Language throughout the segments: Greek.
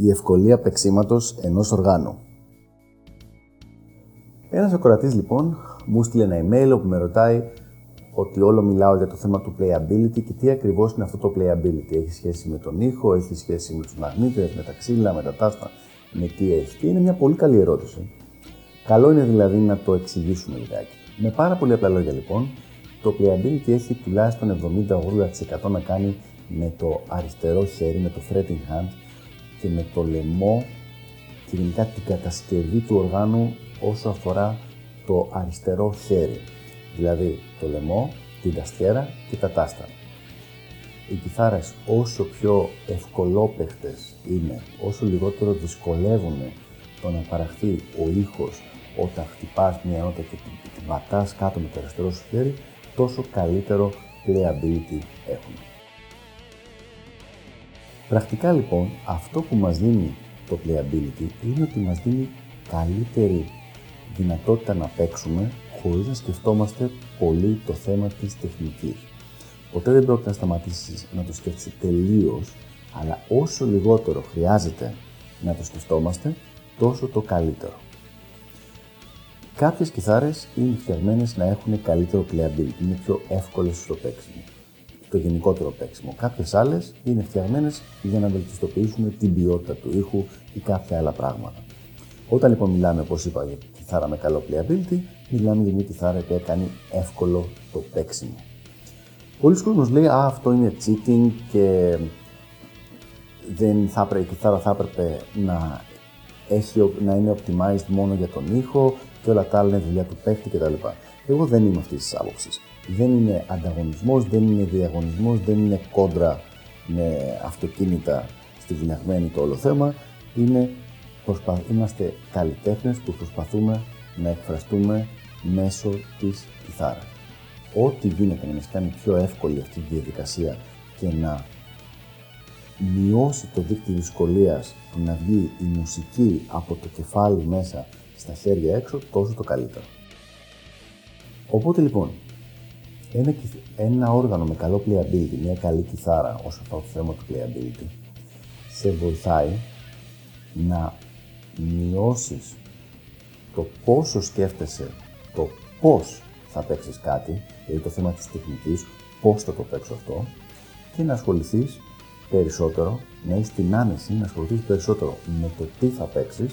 η ευκολία παίξήματος ενός οργάνου. Ένας ακροατής λοιπόν μου στείλε ένα email όπου με ρωτάει ότι όλο μιλάω για το θέμα του playability και τι ακριβώς είναι αυτό το playability. Έχει σχέση με τον ήχο, έχει σχέση με τους μαγνήτες, με τα ξύλα, με τα τάστα, με τι έχει. Και είναι μια πολύ καλή ερώτηση. Καλό είναι δηλαδή να το εξηγήσουμε λιγάκι. Με πάρα πολύ απλά λόγια λοιπόν, το playability έχει τουλάχιστον 70-80% να κάνει με το αριστερό χέρι, με το fretting hand και με το λαιμό και γενικά την κατασκευή του οργάνου όσο αφορά το αριστερό χέρι. Δηλαδή το λαιμό, την ταστιέρα και τα τάστα. Οι κιθάρες όσο πιο ευκολόπαιχτες είναι, όσο λιγότερο δυσκολεύουν το να παραχθεί ο ήχος όταν χτυπάς μια νότα και την, την πατάς κάτω με το αριστερό σου χέρι, τόσο καλύτερο playability έχουν. Πρακτικά λοιπόν, αυτό που μας δίνει το playability είναι ότι μας δίνει καλύτερη δυνατότητα να παίξουμε χωρίς να σκεφτόμαστε πολύ το θέμα της τεχνικής. Ποτέ δεν πρόκειται να σταματήσεις να το σκέφτεσαι τελείως, αλλά όσο λιγότερο χρειάζεται να το σκεφτόμαστε, τόσο το καλύτερο. Κάποιες κιθάρες είναι φτιαγμένες να έχουν καλύτερο playability, είναι πιο εύκολες στο παίξιμο το γενικότερο παίξιμο. Κάποιες άλλες είναι φτιαγμένες για να βελτιστοποιήσουν την ποιότητα του ήχου ή κάποια άλλα πράγματα. Όταν λοιπόν μιλάμε, όπως είπα, για κιθάρα με καλό playability, μιλάμε για μια κιθάρα που κάνει εύκολο το παίξιμο. Πολλοί κόσμοι λέει, Α, αυτό είναι cheating και δεν θα έπρεπε, η κιθάρα θα έπρεπε να, έχει, να είναι optimized μόνο για τον ήχο και όλα τα άλλα είναι δουλειά του παίχτη κτλ. Εγώ δεν είμαι αυτής της άποψης δεν είναι ανταγωνισμός, δεν είναι διαγωνισμός, δεν είναι κόντρα με αυτοκίνητα στη βουλιαγμένη το όλο θέμα. Είναι, προσπα... Είμαστε καλλιτέχνες που προσπαθούμε να εκφραστούμε μέσω της κιθάρας. Ό,τι γίνεται να μας κάνει πιο εύκολη αυτή τη διαδικασία και να μειώσει το δίκτυο δυσκολίας του να βγει η μουσική από το κεφάλι μέσα στα χέρια έξω, τόσο το καλύτερο. Οπότε λοιπόν, ένα, ένα όργανο με καλό playability, μια καλή κιθάρα όσο αφορά το θέμα του playability, σε βοηθάει να μειώσεις το πόσο σκέφτεσαι το πώς θα παίξεις κάτι, δηλαδή το θέμα της τεχνικής, πώς θα το παίξω αυτό και να ασχοληθείς περισσότερο, να έχεις την άνεση να ασχοληθείς περισσότερο με το τι θα παίξεις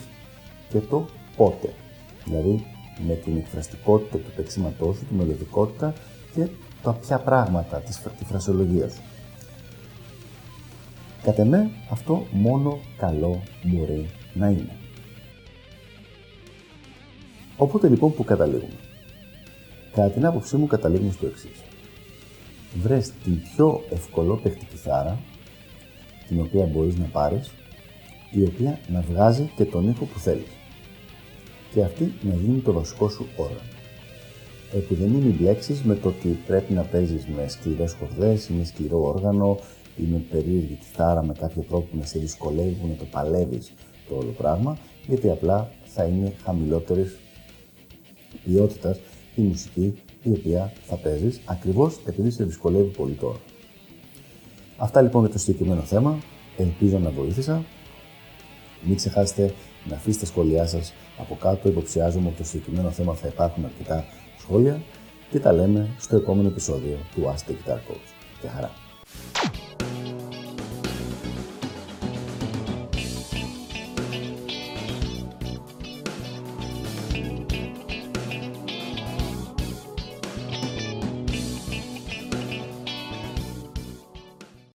και το πότε. Δηλαδή με την εκφραστικότητα του παίξηματός σου, τη μελωδικότητα και τα ποια πράγματα της, της φρασιολογίας σου. Κατ' εμέ, αυτό μόνο καλό μπορεί να είναι. Οπότε λοιπόν που καταλήγουμε; Κατά την άποψή μου καταλήγουμε στο εξής. Βρες την πιο ευκολόπαιχτη κιθάρα, την οποία μπορείς να πάρεις, η οποία να βγάζει και τον ήχο που θέλεις. Και αυτή να γίνει το βασικό σου όργανο που δεν είναι μπλέξεις με το ότι πρέπει να παίζεις με σκληρές χορδές ή με σκληρό όργανο ή με περίεργη κιθάρα με κάποιο τρόπο που να σε δυσκολεύει, που να το παλεύεις το όλο πράγμα, γιατί απλά θα είναι χαμηλότερης ποιότητας η μουσική η οποία θα παίζεις ακριβώς επειδή σε δυσκολεύει πολύ τώρα. Αυτά λοιπόν για το συγκεκριμένο θέμα. Ελπίζω να βοήθησα. Μην ξεχάσετε να αφήσετε σχόλιά σας από κάτω. Υποψιάζομαι ότι το συγκεκριμένο θέμα θα υπάρχουν αρκετά σχόλια και τα λέμε στο επόμενο επεισόδιο του Ask the Guitar Coach. Γεια χαρά!